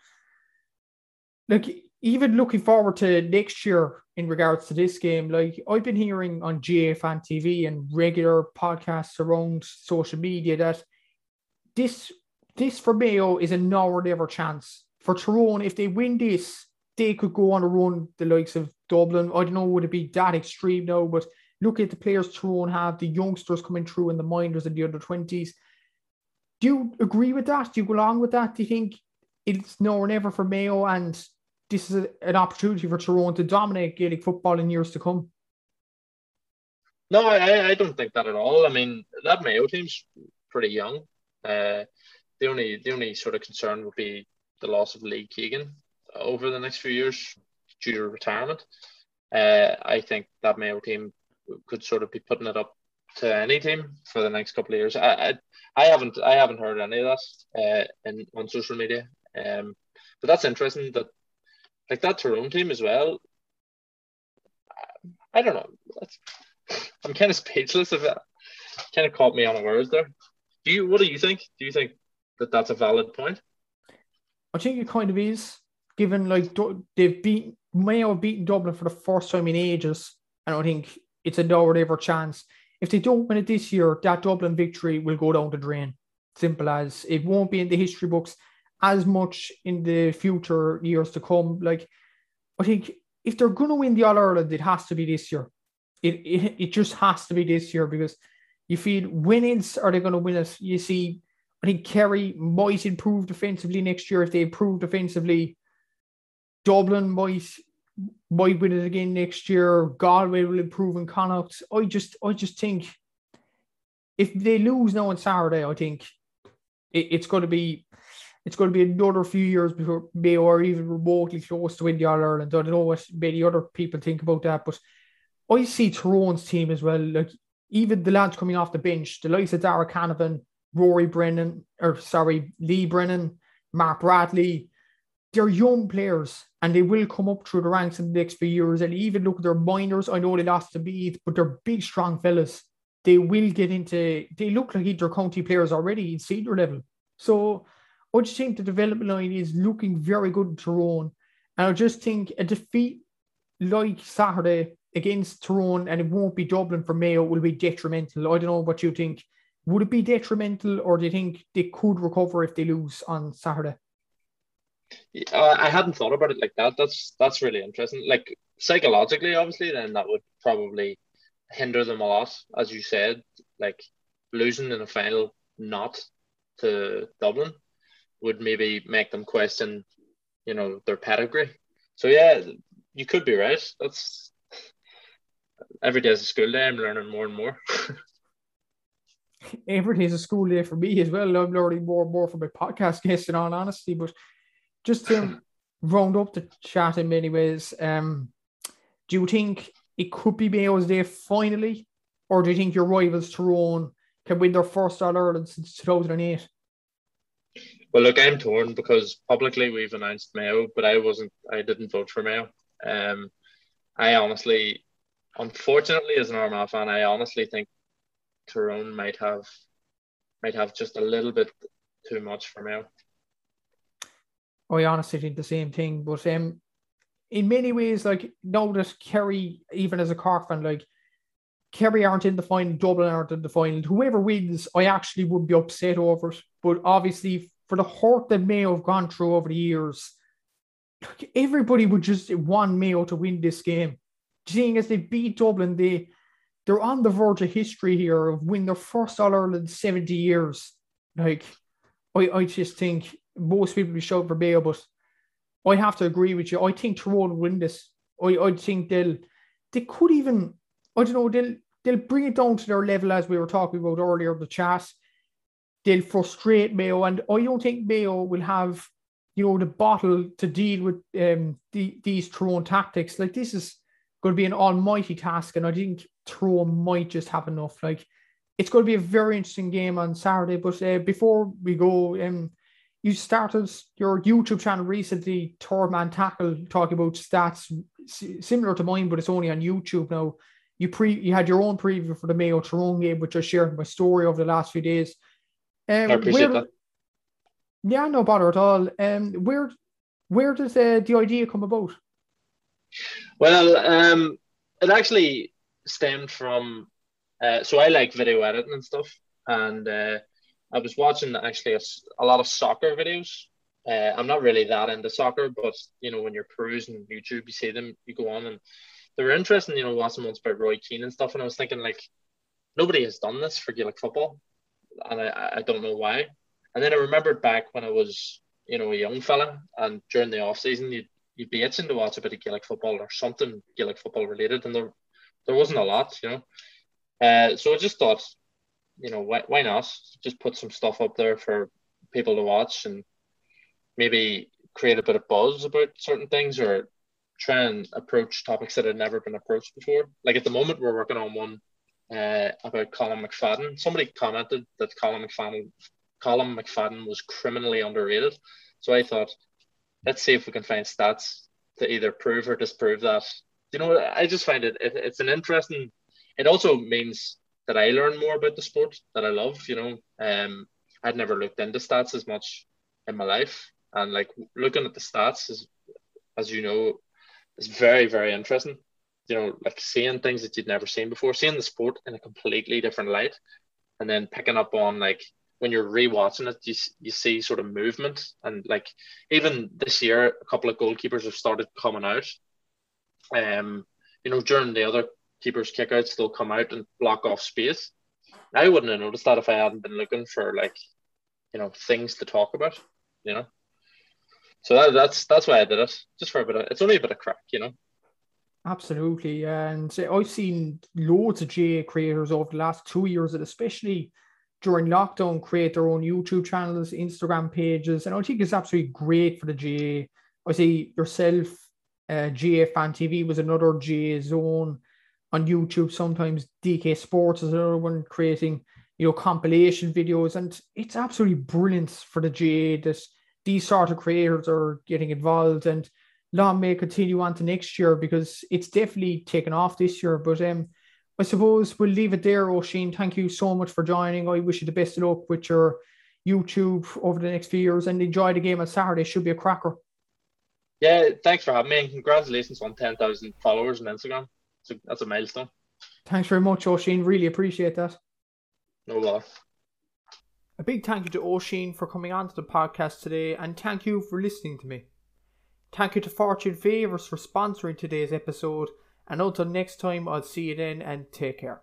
like even looking forward to next year in regards to this game, like I've been hearing on GAA Fan TV and regular podcasts around social media that this this for Mayo is a now or never chance. For Tyrone, if they win this, they could go on a run the likes of Dublin. I don't know would it be that extreme now, but look at the players Tyrone have, the youngsters coming through in the minors and the under 20s. Do you agree with that? Do you go along with that? Do you think it's now or never for Mayo and this is a, an opportunity for Tyrone to dominate Gaelic football in years to come? No, I, I don't think that at all. I mean, that Mayo team's pretty young. Uh, the only the only sort of concern would be the loss of Lee Keegan over the next few years due to retirement. Uh, I think that Mayo team could sort of be putting it up to any team for the next couple of years. I, I, I haven't I haven't heard any of that uh, in on social media. Um, but that's interesting that like that Tyrone team as well. I, I don't know. That's, I'm kind of speechless of it. Kind of caught me on a word there. Do you? What do you think? Do you think that that's a valid point? I think it kind of is, given like they've beat Mayo have beaten Dublin for the first time in ages, and I think it's a no or never chance. If they don't win it this year, that Dublin victory will go down the drain. Simple as it won't be in the history books as much in the future years to come. Like, I think if they're going to win the All Ireland, it has to be this year. It, it, it just has to be this year because you feel winnings are they going to win it? You see, I think Kerry might improve defensively next year if they improve defensively. Dublin might might win it again next year. Galway will improve in Connacht. I just I just think if they lose now on Saturday, I think it, it's going to be it's going to be another few years before Mayo are even remotely close to win the All Ireland. I don't know what many other people think about that, but I see Tyrone's team as well. Like even the lads coming off the bench, the likes of Darragh Canavan, Rory Brennan, or sorry, Lee Brennan, Mark Bradley, they're young players and they will come up through the ranks in the next few years. And even look at their minors. I know they lost to Meath, but they're big, strong fellas. They will get into, they look like inter-county players already in senior level. So I just think the development line is looking very good in Tyrone. And I just think a defeat like Saturday against Tyrone and it won't be Dublin for Mayo will be detrimental. I don't know what you think. Would it be detrimental or do you think they could recover if they lose on Saturday? Uh, I hadn't thought about it like that. That's that's really interesting. Like psychologically, obviously, then that would probably hinder them a lot, as you said. Like losing in a final not to Dublin would maybe make them question, you know, their pedigree. So yeah, you could be right. That's every day is a school day. I'm learning more and more. every day is a school day for me as well. I'm learning more and more from my podcast guests, in all honesty. But just to round up the chat in many ways, um, do you think it could be Mayo's day finally, or do you think your rivals Tyrone can win their first All Ireland since 2008? Well, look, I'm torn because publicly we've announced Mayo, but I wasn't. I didn't vote for Mayo. Um, I honestly, unfortunately, as an Armagh fan, I honestly think Tyrone might have might have just a little bit too much for Mayo. I honestly think the same thing, but um, in many ways, like now that Kerry, even as a Cork fan, like Kerry aren't in the final, Dublin aren't in the final. Whoever wins, I actually would be upset over it. But obviously, for the hurt that Mayo have gone through over the years, like everybody would just want Mayo to win this game. Seeing as they beat Dublin, they they're on the verge of history here of winning their first All Ireland 70 years. Like, I, I just think most people will shout for Mayo, but I have to agree with you. I think Tyrone will win this. I, I think they'll they could even I don't know, they'll they'll bring it down to their level as we were talking about earlier, the chat. They'll frustrate Mayo, and I don't think Mayo will have, you know, the bottle to deal with um, the, these Tyrone tactics. Like this is going to be an almighty task, and I think Tyrone might just have enough. Like it's going to be a very interesting game on Saturday. But uh, before we go, um, you started your YouTube channel recently, Third Man Tackle, talking about stats similar to mine, but it's only on YouTube now. You pre you had your own preview for the Mayo Tyrone game, which I shared my story over the last few days. Um, I appreciate where, that. Yeah, no bother at all. Um, where where does uh, the idea come about? Well, um, it actually stemmed from. Uh, so I like video editing and stuff, and uh, I was watching actually a, a lot of soccer videos. Uh, I'm not really that into soccer, but you know when you're perusing YouTube, you see them, you go on, and they were interesting. You know, watching ones about Roy Keane and stuff, and I was thinking like nobody has done this for Gaelic football, and I, I don't know why. And then I remembered back when I was you know a young fella, and during the off season, you'd you'd be itching to watch a bit of Gaelic football or something Gaelic football related, and there there wasn't a lot, you know. Uh, so I just thought, you know, why, why not just put some stuff up there for people to watch and maybe create a bit of buzz about certain things or try and approach topics that had never been approached before. Like at the moment, we're working on one uh, about Colm McFadden. Somebody commented that Colm McFadden, Colm McFadden was criminally underrated. So I thought, let's see if we can find stats to either prove or disprove that. You know, I just find it, it it's an interesting. It also means that I learn more about the sport that I love. You know, um, I'd never looked into stats as much in my life, and like looking at the stats is, as you know, is very very interesting. You know, like seeing things that you'd never seen before, seeing the sport in a completely different light, and then picking up on like when you're rewatching it, you, you see sort of movement and like even this year, a couple of goalkeepers have started coming out. Um, you know, during the other keepers kickouts, they'll come out and block off space. I wouldn't have noticed that if I hadn't been looking for like, you know, things to talk about. You know, so that, that's that's why I did it, just for a bit. Of, it's only a bit of crack, you know. Absolutely, and I've seen loads of GAA creators over the last two years, and especially during lockdown create their own YouTube channels, Instagram pages, and I think it's absolutely great for the GAA. I see yourself, uh, GAA Fan TV was another GAA zone on YouTube. Sometimes DK Sports is another one creating, you know, compilation videos, and it's absolutely brilliant for the GAA that these sort of creators are getting involved and long may continue on to next year because it's definitely taken off this year. But um, I suppose we'll leave it there, Oisin. Thank you so much for joining. I wish you the best of luck with your YouTube over the next few years and enjoy the game on Saturday. Should be a cracker. Yeah, thanks for having me and congratulations on 10,000 followers on Instagram. So that's a milestone. Thanks very much, Oisin. Really appreciate that. No bother. A big thank you to Oisin for coming on to the podcast today and thank you for listening to me. Thank you to Fortune Favours for sponsoring today's episode and until next time, I'll see you then and take care.